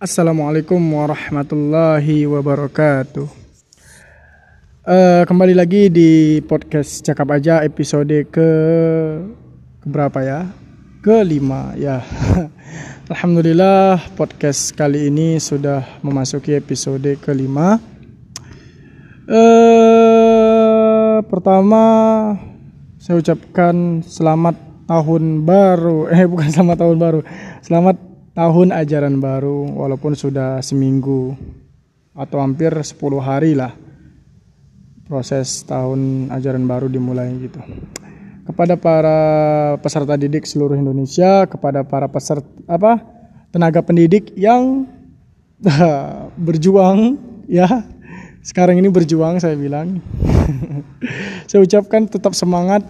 Assalamualaikum warahmatullahi wabarakatuh. Uh, kembali lagi di podcast Cakap Aja episode ke berapa ya? Kelima ya. Alhamdulillah podcast kali ini sudah memasuki episode kelima. Uh, pertama saya ucapkan selamat tahun baru. Eh bukan selamat tahun baru. Selamat tahun ajaran baru walaupun sudah seminggu atau hampir 10 hari lah proses tahun ajaran baru dimulai gitu. Kepada para peserta didik seluruh Indonesia, kepada para peserta apa tenaga pendidik yang berjuang ya. Sekarang ini berjuang saya bilang. saya ucapkan tetap semangat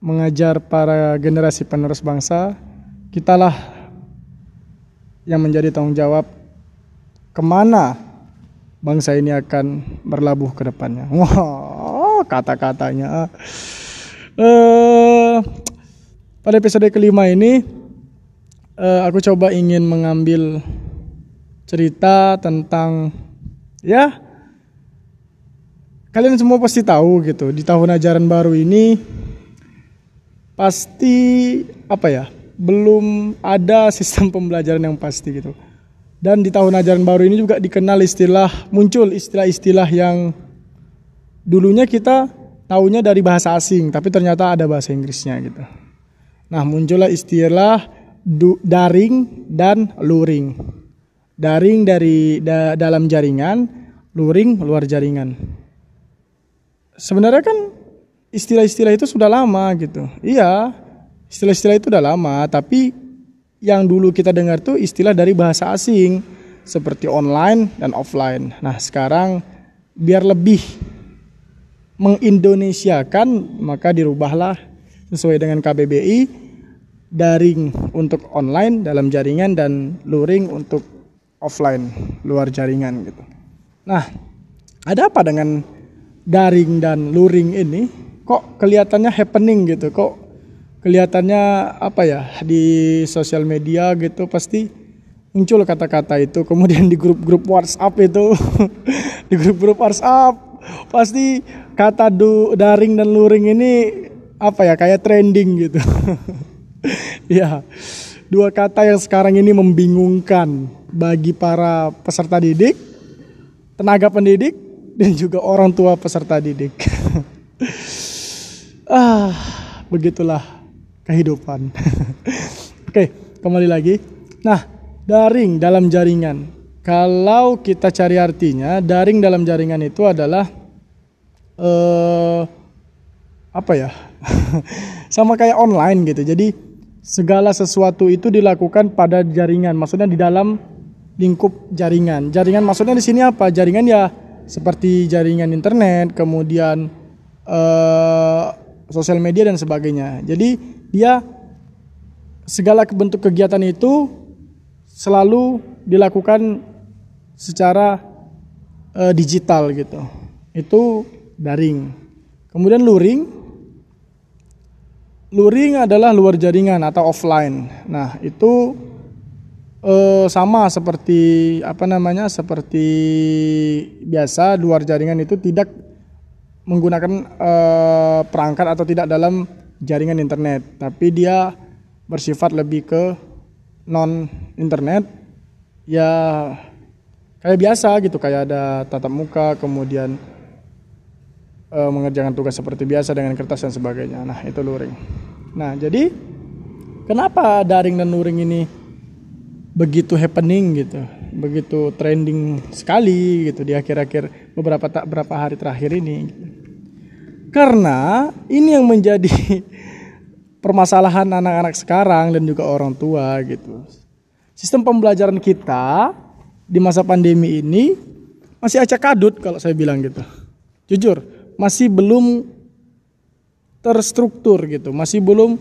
mengajar para generasi penerus bangsa. Kitalah yang menjadi tanggung jawab ke mana bangsa ini akan berlabuh ke depannya. Wah, kata-katanya. Uh, pada episode kelima ini, uh, aku coba ingin mengambil cerita tentang ya kalian semua pasti tahu gitu di tahun ajaran baru ini pasti apa ya belum ada sistem pembelajaran yang pasti gitu. Dan di tahun ajaran baru ini juga dikenal istilah muncul istilah-istilah yang dulunya kita tahunya dari bahasa asing, tapi ternyata ada bahasa Inggrisnya gitu. Nah, muncullah istilah daring dan luring. Daring dari da, dalam jaringan, luring luar jaringan. Sebenarnya kan istilah-istilah itu sudah lama gitu. Iya, Istilah-istilah itu udah lama, tapi yang dulu kita dengar tuh istilah dari bahasa asing seperti online dan offline. Nah, sekarang biar lebih mengindonesiakan maka dirubahlah sesuai dengan KBBI daring untuk online dalam jaringan dan luring untuk offline luar jaringan gitu. Nah, ada apa dengan daring dan luring ini? Kok kelihatannya happening gitu? Kok kelihatannya apa ya di sosial media gitu pasti muncul kata-kata itu. Kemudian di grup-grup WhatsApp itu di grup-grup WhatsApp pasti kata du, daring dan luring ini apa ya kayak trending gitu. Ya dua kata yang sekarang ini membingungkan bagi para peserta didik tenaga pendidik dan juga orang tua peserta didik. Ah begitulah kehidupan. Oke, kembali lagi. Nah, daring dalam jaringan. Kalau kita cari artinya, daring dalam jaringan itu adalah eh apa ya? Sama kayak online gitu. Jadi segala sesuatu itu dilakukan pada jaringan. Maksudnya di dalam lingkup jaringan. Jaringan maksudnya di sini apa? Jaringan ya seperti jaringan internet, kemudian eh, sosial media dan sebagainya. Jadi dia segala bentuk kegiatan itu selalu dilakukan secara uh, digital gitu. Itu daring. Kemudian luring. Luring adalah luar jaringan atau offline. Nah, itu uh, sama seperti apa namanya? Seperti biasa luar jaringan itu tidak menggunakan uh, perangkat atau tidak dalam jaringan internet, tapi dia bersifat lebih ke non internet. Ya kayak biasa gitu, kayak ada tatap muka, kemudian e, mengerjakan tugas seperti biasa dengan kertas dan sebagainya. Nah, itu luring. Nah, jadi kenapa daring dan luring ini begitu happening gitu, begitu trending sekali gitu di akhir-akhir beberapa tak berapa hari terakhir ini. Gitu. Karena ini yang menjadi permasalahan anak-anak sekarang dan juga orang tua gitu. Sistem pembelajaran kita di masa pandemi ini masih acak kadut kalau saya bilang gitu. Jujur, masih belum terstruktur gitu, masih belum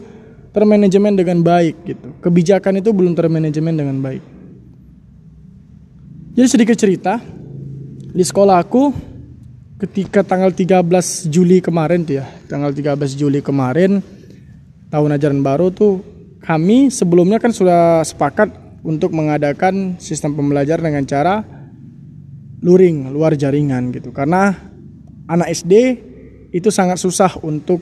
termanajemen dengan baik gitu. Kebijakan itu belum termanajemen dengan baik. Jadi sedikit cerita, di sekolah aku ketika tanggal 13 Juli kemarin tuh ya, tanggal 13 Juli kemarin tahun ajaran baru tuh kami sebelumnya kan sudah sepakat untuk mengadakan sistem pembelajaran dengan cara luring luar jaringan gitu karena anak SD itu sangat susah untuk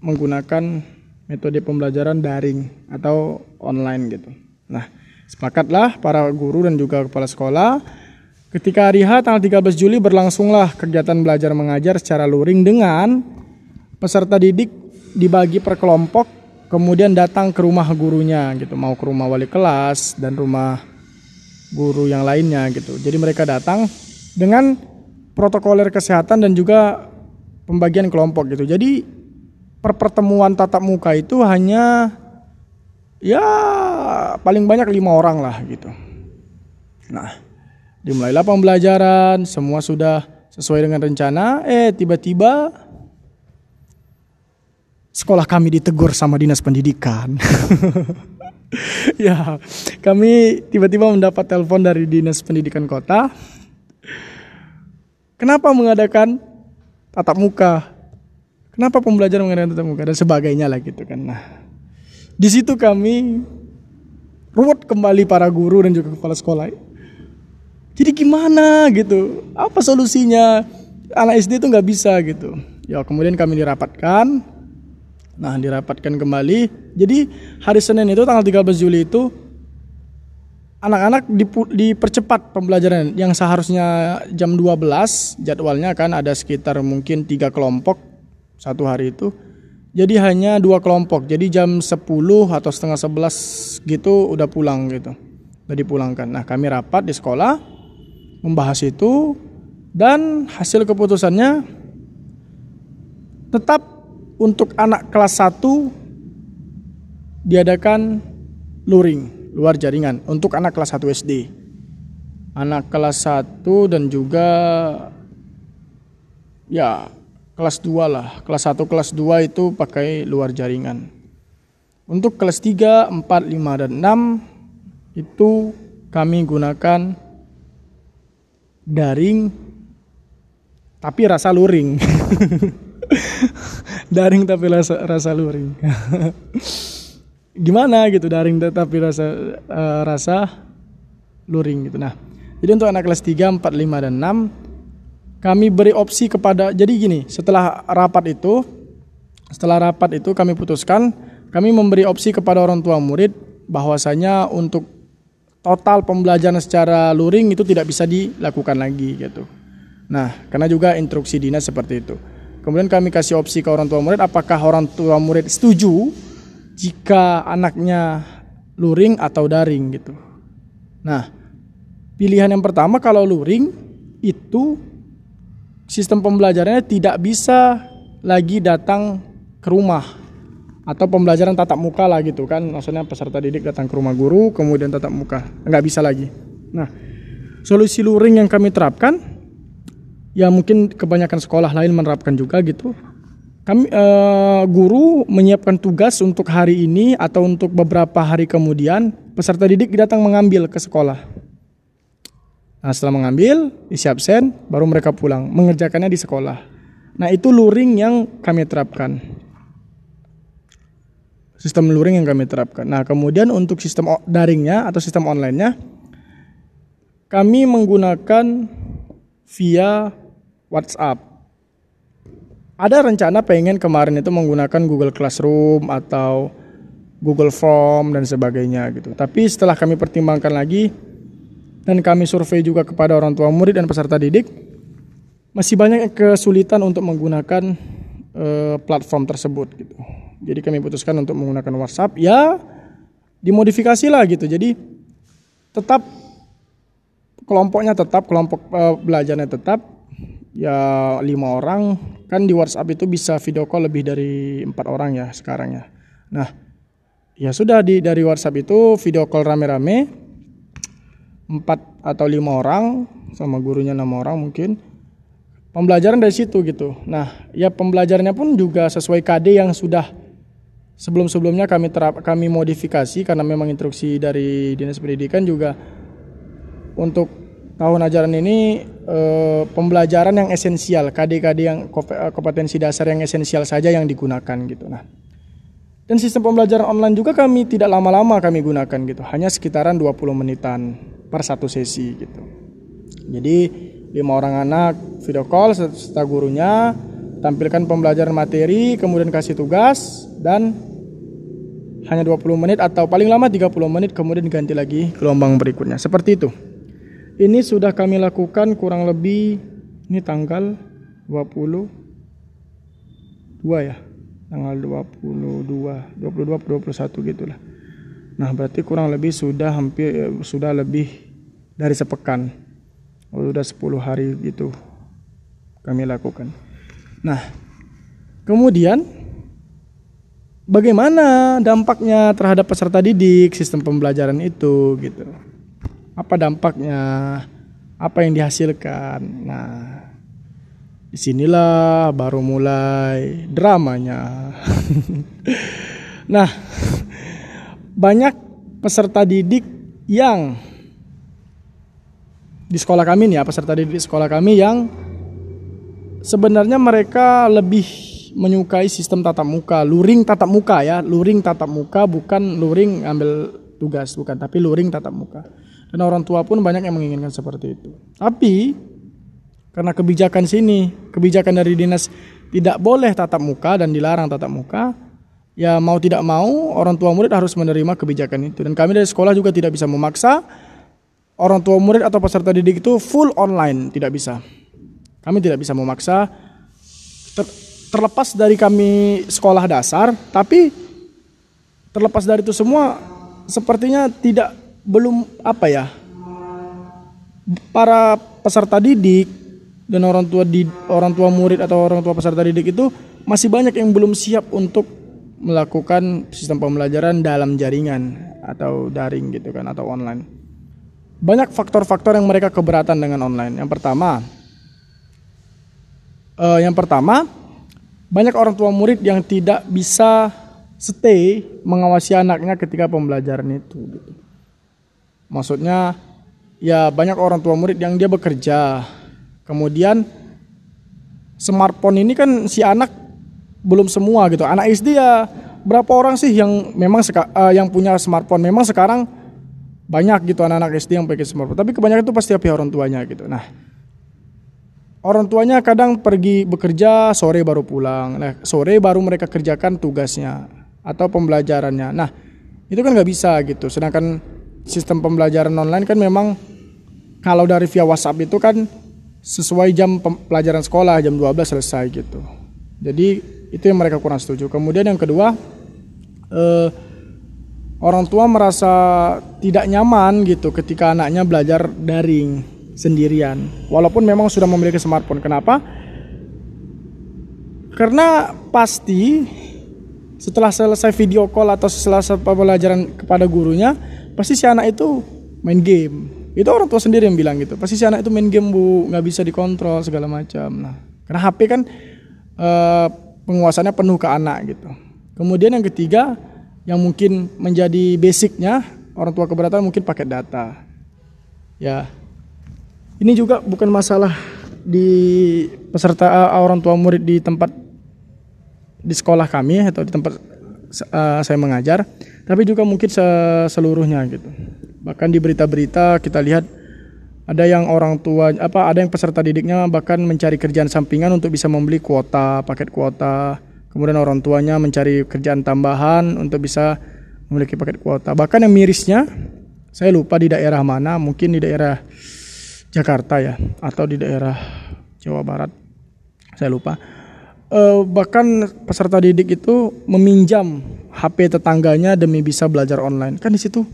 menggunakan metode pembelajaran daring atau online gitu. Nah, sepakatlah para guru dan juga kepala sekolah ketika hari H tanggal 13 Juli berlangsunglah kegiatan belajar mengajar secara luring dengan peserta didik dibagi per kelompok kemudian datang ke rumah gurunya gitu, mau ke rumah wali kelas dan rumah guru yang lainnya gitu. Jadi mereka datang dengan protokoler kesehatan dan juga pembagian kelompok gitu. Jadi per pertemuan tatap muka itu hanya ya paling banyak lima orang lah gitu. Nah, dimulailah pembelajaran, semua sudah sesuai dengan rencana. Eh, tiba-tiba sekolah kami ditegur sama dinas pendidikan. ya, kami tiba-tiba mendapat telepon dari dinas pendidikan kota. Kenapa mengadakan tatap muka? Kenapa pembelajaran mengadakan tatap muka dan sebagainya lah gitu kan. Nah, di situ kami ruwet kembali para guru dan juga kepala sekolah. Jadi gimana gitu? Apa solusinya? Anak SD itu nggak bisa gitu. Ya kemudian kami dirapatkan. Nah dirapatkan kembali. Jadi hari Senin itu tanggal 13 Juli itu anak-anak dipercepat pembelajaran yang seharusnya jam 12 jadwalnya kan ada sekitar mungkin tiga kelompok satu hari itu jadi hanya dua kelompok jadi jam 10 atau setengah 11 gitu udah pulang gitu udah dipulangkan nah kami rapat di sekolah membahas itu dan hasil keputusannya tetap untuk anak kelas 1 diadakan luring luar jaringan untuk anak kelas 1 SD. Anak kelas 1 dan juga ya kelas 2 lah. Kelas 1 kelas 2 itu pakai luar jaringan. Untuk kelas 3, 4, 5 dan 6 itu kami gunakan daring tapi rasa luring. daring tapi rasa rasa luring. gimana gitu daring tetapi rasa uh, rasa luring gitu. Nah, jadi untuk anak kelas 3, 4, 5 dan 6 kami beri opsi kepada jadi gini, setelah rapat itu setelah rapat itu kami putuskan kami memberi opsi kepada orang tua murid bahwasanya untuk total pembelajaran secara luring itu tidak bisa dilakukan lagi gitu. Nah, karena juga instruksi dinas seperti itu. Kemudian kami kasih opsi ke orang tua murid apakah orang tua murid setuju jika anaknya luring atau daring gitu. Nah, pilihan yang pertama kalau luring itu sistem pembelajarannya tidak bisa lagi datang ke rumah atau pembelajaran tatap muka lah gitu kan maksudnya peserta didik datang ke rumah guru kemudian tatap muka nggak bisa lagi nah solusi luring yang kami terapkan ya mungkin kebanyakan sekolah lain menerapkan juga gitu kami uh, guru menyiapkan tugas untuk hari ini atau untuk beberapa hari kemudian peserta didik datang mengambil ke sekolah. Nah setelah mengambil, isi absen, baru mereka pulang mengerjakannya di sekolah. Nah itu luring yang kami terapkan. Sistem luring yang kami terapkan. Nah kemudian untuk sistem daringnya atau sistem onlinenya, kami menggunakan via WhatsApp ada rencana pengen kemarin itu menggunakan Google Classroom atau Google Form dan sebagainya gitu. Tapi setelah kami pertimbangkan lagi dan kami survei juga kepada orang tua murid dan peserta didik, masih banyak kesulitan untuk menggunakan uh, platform tersebut gitu. Jadi kami putuskan untuk menggunakan WhatsApp ya dimodifikasi lah gitu. Jadi tetap kelompoknya tetap kelompok uh, belajarnya tetap ya lima orang kan di WhatsApp itu bisa video call lebih dari empat orang ya sekarang ya. Nah ya sudah di dari WhatsApp itu video call rame-rame empat atau lima orang sama gurunya enam orang mungkin pembelajaran dari situ gitu. Nah ya pembelajarannya pun juga sesuai KD yang sudah sebelum-sebelumnya kami terap kami modifikasi karena memang instruksi dari dinas pendidikan juga untuk tahun ajaran ini eh, pembelajaran yang esensial, KD-KD yang eh, kompetensi dasar yang esensial saja yang digunakan gitu. Nah, Dan sistem pembelajaran online juga kami tidak lama-lama kami gunakan gitu, hanya sekitaran 20 menitan per satu sesi gitu. Jadi lima orang anak video call serta gurunya tampilkan pembelajaran materi, kemudian kasih tugas dan hanya 20 menit atau paling lama 30 menit kemudian ganti lagi gelombang berikutnya. Seperti itu. Ini sudah kami lakukan kurang lebih ini tanggal 22 ya tanggal 22 22 21 gitulah nah berarti kurang lebih sudah hampir sudah lebih dari sepekan sudah 10 hari gitu kami lakukan nah kemudian bagaimana dampaknya terhadap peserta didik sistem pembelajaran itu gitu. Apa dampaknya? Apa yang dihasilkan? Nah di sinilah baru mulai dramanya. nah, banyak peserta didik yang di sekolah kami nih ya, peserta didik di sekolah kami yang sebenarnya mereka lebih menyukai sistem tatap muka, luring tatap muka ya, luring tatap muka bukan luring ambil tugas bukan, tapi luring tatap muka. Dan orang tua pun banyak yang menginginkan seperti itu. Tapi karena kebijakan sini, kebijakan dari dinas tidak boleh tatap muka dan dilarang tatap muka, ya mau tidak mau orang tua murid harus menerima kebijakan itu. Dan kami dari sekolah juga tidak bisa memaksa orang tua murid atau peserta didik itu full online, tidak bisa. Kami tidak bisa memaksa terlepas dari kami sekolah dasar, tapi terlepas dari itu semua sepertinya tidak belum apa ya para peserta didik dan orang tua di orang tua murid atau orang tua peserta didik itu masih banyak yang belum siap untuk melakukan sistem pembelajaran dalam jaringan atau daring gitu kan atau online. Banyak faktor-faktor yang mereka keberatan dengan online. Yang pertama, uh, yang pertama banyak orang tua murid yang tidak bisa stay mengawasi anaknya ketika pembelajaran itu. Gitu. Maksudnya ya banyak orang tua murid yang dia bekerja Kemudian smartphone ini kan si anak belum semua gitu. Anak SD ya berapa orang sih yang memang uh, yang punya smartphone? Memang sekarang banyak gitu anak-anak SD yang pakai smartphone. Tapi kebanyakan itu pasti pihak orang tuanya gitu. Nah, orang tuanya kadang pergi bekerja sore baru pulang. Nah, sore baru mereka kerjakan tugasnya atau pembelajarannya. Nah, itu kan nggak bisa gitu. Sedangkan sistem pembelajaran online kan memang kalau dari via WhatsApp itu kan sesuai jam pelajaran sekolah jam 12 selesai gitu. Jadi itu yang mereka kurang setuju. Kemudian yang kedua eh, orang tua merasa tidak nyaman gitu ketika anaknya belajar daring sendirian. Walaupun memang sudah memiliki smartphone. Kenapa? Karena pasti setelah selesai video call atau setelah pembelajaran kepada gurunya, pasti si anak itu main game itu orang tua sendiri yang bilang gitu pasti si anak itu main game bu nggak bisa dikontrol segala macam nah karena HP kan uh, penguasaannya penuh ke anak gitu kemudian yang ketiga yang mungkin menjadi basicnya orang tua keberatan mungkin pakai data ya ini juga bukan masalah di peserta uh, orang tua murid di tempat di sekolah kami atau di tempat uh, saya mengajar tapi juga mungkin seluruhnya gitu Bahkan di berita-berita kita lihat ada yang orang tua apa ada yang peserta didiknya bahkan mencari kerjaan sampingan untuk bisa membeli kuota, paket kuota. Kemudian orang tuanya mencari kerjaan tambahan untuk bisa memiliki paket kuota. Bahkan yang mirisnya saya lupa di daerah mana, mungkin di daerah Jakarta ya atau di daerah Jawa Barat. Saya lupa. Uh, bahkan peserta didik itu meminjam HP tetangganya demi bisa belajar online. Kan di situ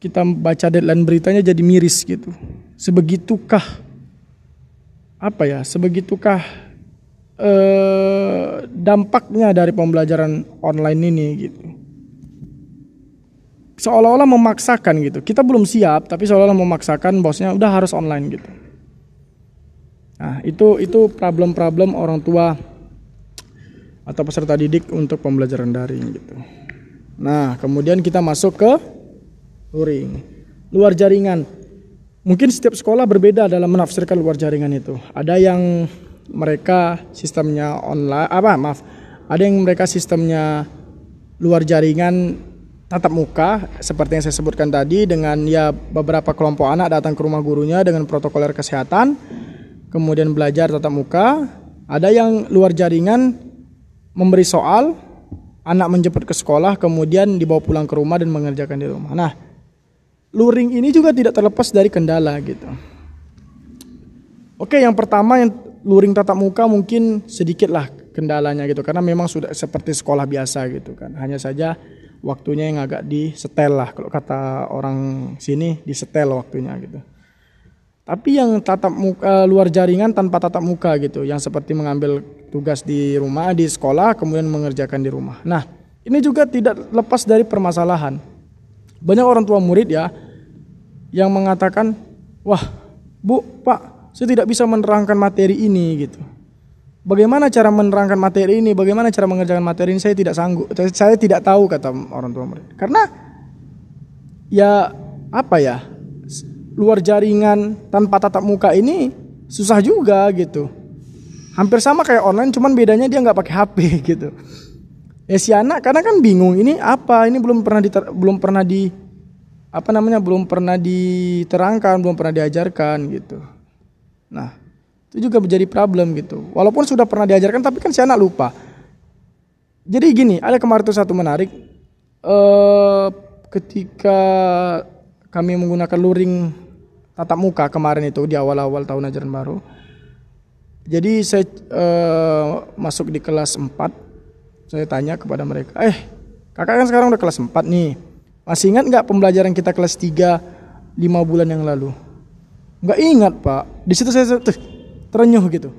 kita baca deadline beritanya jadi miris gitu. Sebegitukah apa ya? Sebegitukah eh, dampaknya dari pembelajaran online ini gitu. Seolah-olah memaksakan gitu. Kita belum siap tapi seolah-olah memaksakan bosnya udah harus online gitu. Nah, itu itu problem-problem orang tua atau peserta didik untuk pembelajaran daring gitu. Nah, kemudian kita masuk ke luring. Luar jaringan. Mungkin setiap sekolah berbeda dalam menafsirkan luar jaringan itu. Ada yang mereka sistemnya online apa maaf, ada yang mereka sistemnya luar jaringan tatap muka seperti yang saya sebutkan tadi dengan ya beberapa kelompok anak datang ke rumah gurunya dengan protokoler kesehatan kemudian belajar tatap muka. Ada yang luar jaringan memberi soal anak menjemput ke sekolah kemudian dibawa pulang ke rumah dan mengerjakan di rumah. Nah luring ini juga tidak terlepas dari kendala gitu. Oke yang pertama yang luring tatap muka mungkin sedikit lah kendalanya gitu. Karena memang sudah seperti sekolah biasa gitu kan. Hanya saja waktunya yang agak di setel lah kalau kata orang sini di setel waktunya gitu. Tapi yang tatap muka luar jaringan tanpa tatap muka gitu, yang seperti mengambil tugas di rumah, di sekolah, kemudian mengerjakan di rumah. Nah, ini juga tidak lepas dari permasalahan. Banyak orang tua murid ya yang mengatakan, wah, bu, pak, saya tidak bisa menerangkan materi ini gitu. Bagaimana cara menerangkan materi ini? Bagaimana cara mengerjakan materi ini? Saya tidak sanggup. Saya tidak tahu kata orang tua murid. Karena ya apa ya? Luar jaringan tanpa tatap muka ini susah juga gitu. Hampir sama kayak online, cuman bedanya dia nggak pakai HP gitu. Ya si anak karena kan bingung ini apa? Ini belum pernah di belum pernah di apa namanya? belum pernah diterangkan, belum pernah diajarkan gitu. Nah, itu juga menjadi problem gitu. Walaupun sudah pernah diajarkan tapi kan si anak lupa. Jadi gini, ada kemarin itu satu menarik. Uh, ketika kami menggunakan luring tatap muka kemarin itu di awal-awal tahun ajaran baru. Jadi saya uh, masuk di kelas 4. Saya tanya kepada mereka, "Eh, kakak kan sekarang udah kelas 4 nih. Masih ingat nggak pembelajaran kita kelas 3 lima bulan yang lalu?" Nggak ingat, Pak. Di situ saya tuh terenyuh gitu.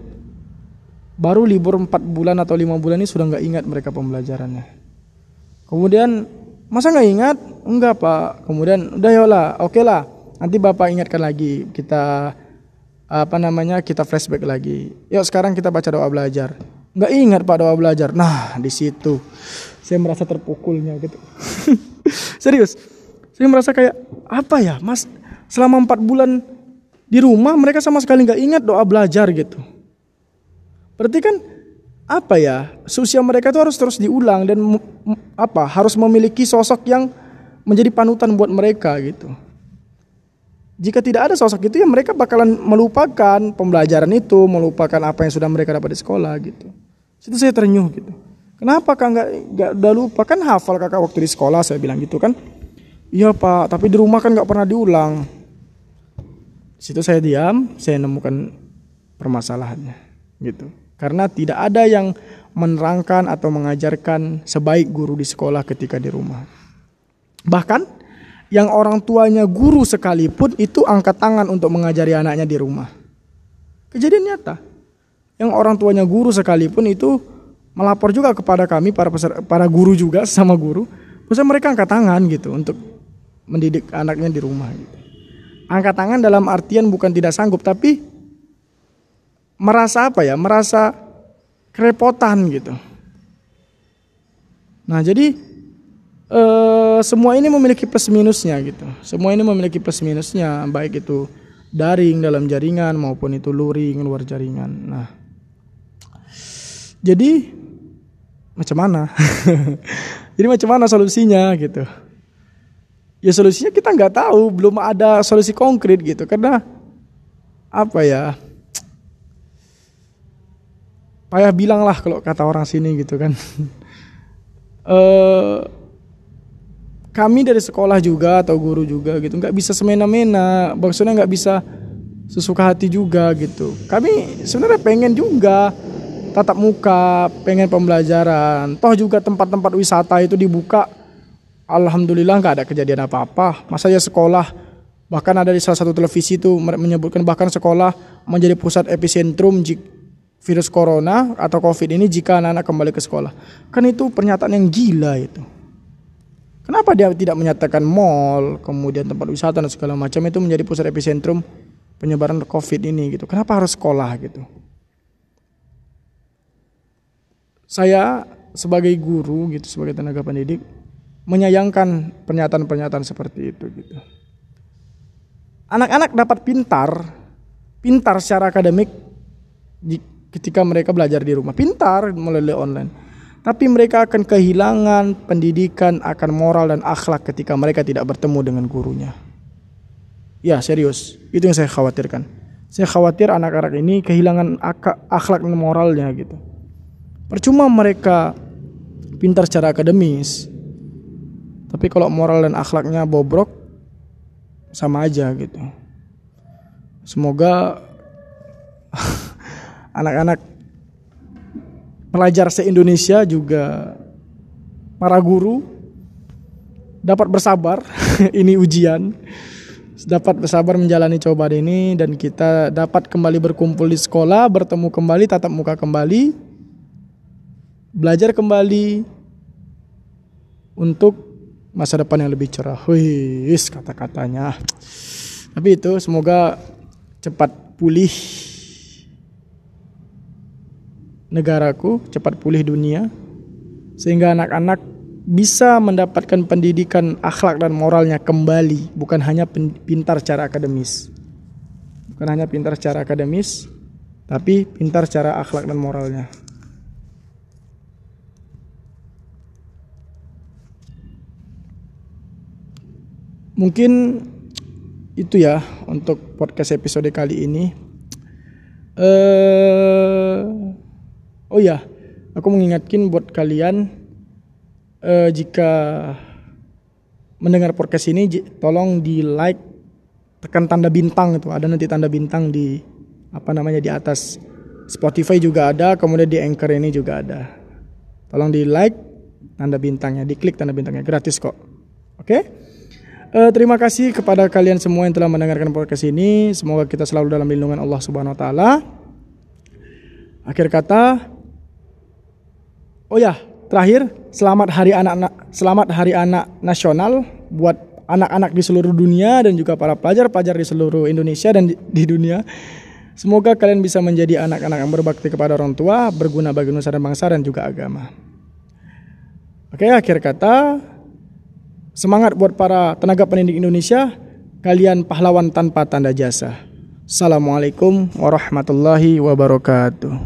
Baru libur 4 bulan atau lima bulan ini sudah nggak ingat mereka pembelajarannya. Kemudian masa nggak ingat? Enggak pak. Kemudian udah lah, oke lah. Nanti bapak ingatkan lagi. Kita apa namanya? Kita flashback lagi. Yuk sekarang kita baca doa belajar. Nggak ingat pak doa belajar. Nah di situ saya merasa terpukulnya gitu. Serius. Saya merasa kayak apa ya mas? Selama empat bulan di rumah mereka sama sekali nggak ingat doa belajar gitu. Berarti kan apa ya sosial mereka itu harus terus diulang dan apa harus memiliki sosok yang menjadi panutan buat mereka gitu. Jika tidak ada sosok itu ya mereka bakalan melupakan pembelajaran itu, melupakan apa yang sudah mereka dapat di sekolah gitu. Itu saya terenyuh gitu. Kenapa kak nggak nggak udah lupa kan hafal kakak waktu di sekolah saya bilang gitu kan. Iya pak, tapi di rumah kan nggak pernah diulang situ saya diam, saya nemukan permasalahannya gitu. Karena tidak ada yang menerangkan atau mengajarkan sebaik guru di sekolah ketika di rumah. Bahkan yang orang tuanya guru sekalipun itu angkat tangan untuk mengajari anaknya di rumah. Kejadian nyata. Yang orang tuanya guru sekalipun itu melapor juga kepada kami para peserta, para guru juga sama guru. Maksudnya mereka angkat tangan gitu untuk mendidik anaknya di rumah gitu angkat tangan dalam artian bukan tidak sanggup tapi merasa apa ya? Merasa kerepotan gitu. Nah jadi eh, semua ini memiliki plus minusnya gitu. Semua ini memiliki plus minusnya baik itu daring dalam jaringan maupun itu luring luar jaringan. Nah jadi macam mana? Jadi macam mana solusinya gitu ya solusinya kita nggak tahu belum ada solusi konkret gitu. Karena apa ya? Payah bilang lah kalau kata orang sini gitu kan. Uh, kami dari sekolah juga atau guru juga gitu nggak bisa semena-mena. Maksudnya nggak bisa sesuka hati juga gitu. Kami sebenarnya pengen juga tatap muka pengen pembelajaran. Toh juga tempat-tempat wisata itu dibuka Alhamdulillah nggak ada kejadian apa-apa. Masa ya sekolah bahkan ada di salah satu televisi itu menyebutkan bahkan sekolah menjadi pusat epicentrum virus corona atau covid ini jika anak-anak kembali ke sekolah. Kan itu pernyataan yang gila itu. Kenapa dia tidak menyatakan mall, kemudian tempat wisata dan segala macam itu menjadi pusat epicentrum penyebaran covid ini gitu. Kenapa harus sekolah gitu? Saya sebagai guru gitu sebagai tenaga pendidik menyayangkan pernyataan-pernyataan seperti itu gitu. Anak-anak dapat pintar, pintar secara akademik ketika mereka belajar di rumah, pintar melalui online. tapi mereka akan kehilangan pendidikan akan moral dan akhlak ketika mereka tidak bertemu dengan gurunya. Ya, serius. Itu yang saya khawatirkan. Saya khawatir anak-anak ini kehilangan akhlak dan moralnya gitu. Percuma mereka pintar secara akademis, tapi kalau moral dan akhlaknya bobrok, sama aja gitu. Semoga anak-anak pelajar se-Indonesia juga para guru dapat bersabar ini ujian dapat bersabar menjalani cobaan ini dan kita dapat kembali berkumpul di sekolah bertemu kembali tatap muka kembali belajar kembali untuk masa depan yang lebih cerah wis kata-katanya tapi itu semoga cepat pulih negaraku, cepat pulih dunia, sehingga anak-anak bisa mendapatkan pendidikan akhlak dan moralnya kembali, bukan hanya pintar secara akademis. Bukan hanya pintar secara akademis, tapi pintar secara akhlak dan moralnya. Mungkin itu ya untuk podcast episode kali ini. Eh Oh ya, aku mengingatkan buat kalian uh, jika mendengar podcast ini tolong di like tekan tanda bintang itu ada nanti tanda bintang di apa namanya di atas Spotify juga ada kemudian di Anchor ini juga ada tolong di like tanda bintangnya diklik tanda bintangnya gratis kok oke okay? Uh, terima kasih kepada kalian semua yang telah mendengarkan podcast ini semoga kita selalu dalam lindungan Allah Subhanahu Wa Taala akhir kata Oh ya, terakhir selamat hari anak selamat hari anak nasional buat anak-anak di seluruh dunia dan juga para pelajar-pelajar di seluruh Indonesia dan di, di dunia. Semoga kalian bisa menjadi anak-anak yang berbakti kepada orang tua, berguna bagi nusa dan bangsa dan juga agama. Oke, akhir kata semangat buat para tenaga pendidik Indonesia, kalian pahlawan tanpa tanda jasa. Assalamualaikum warahmatullahi wabarakatuh.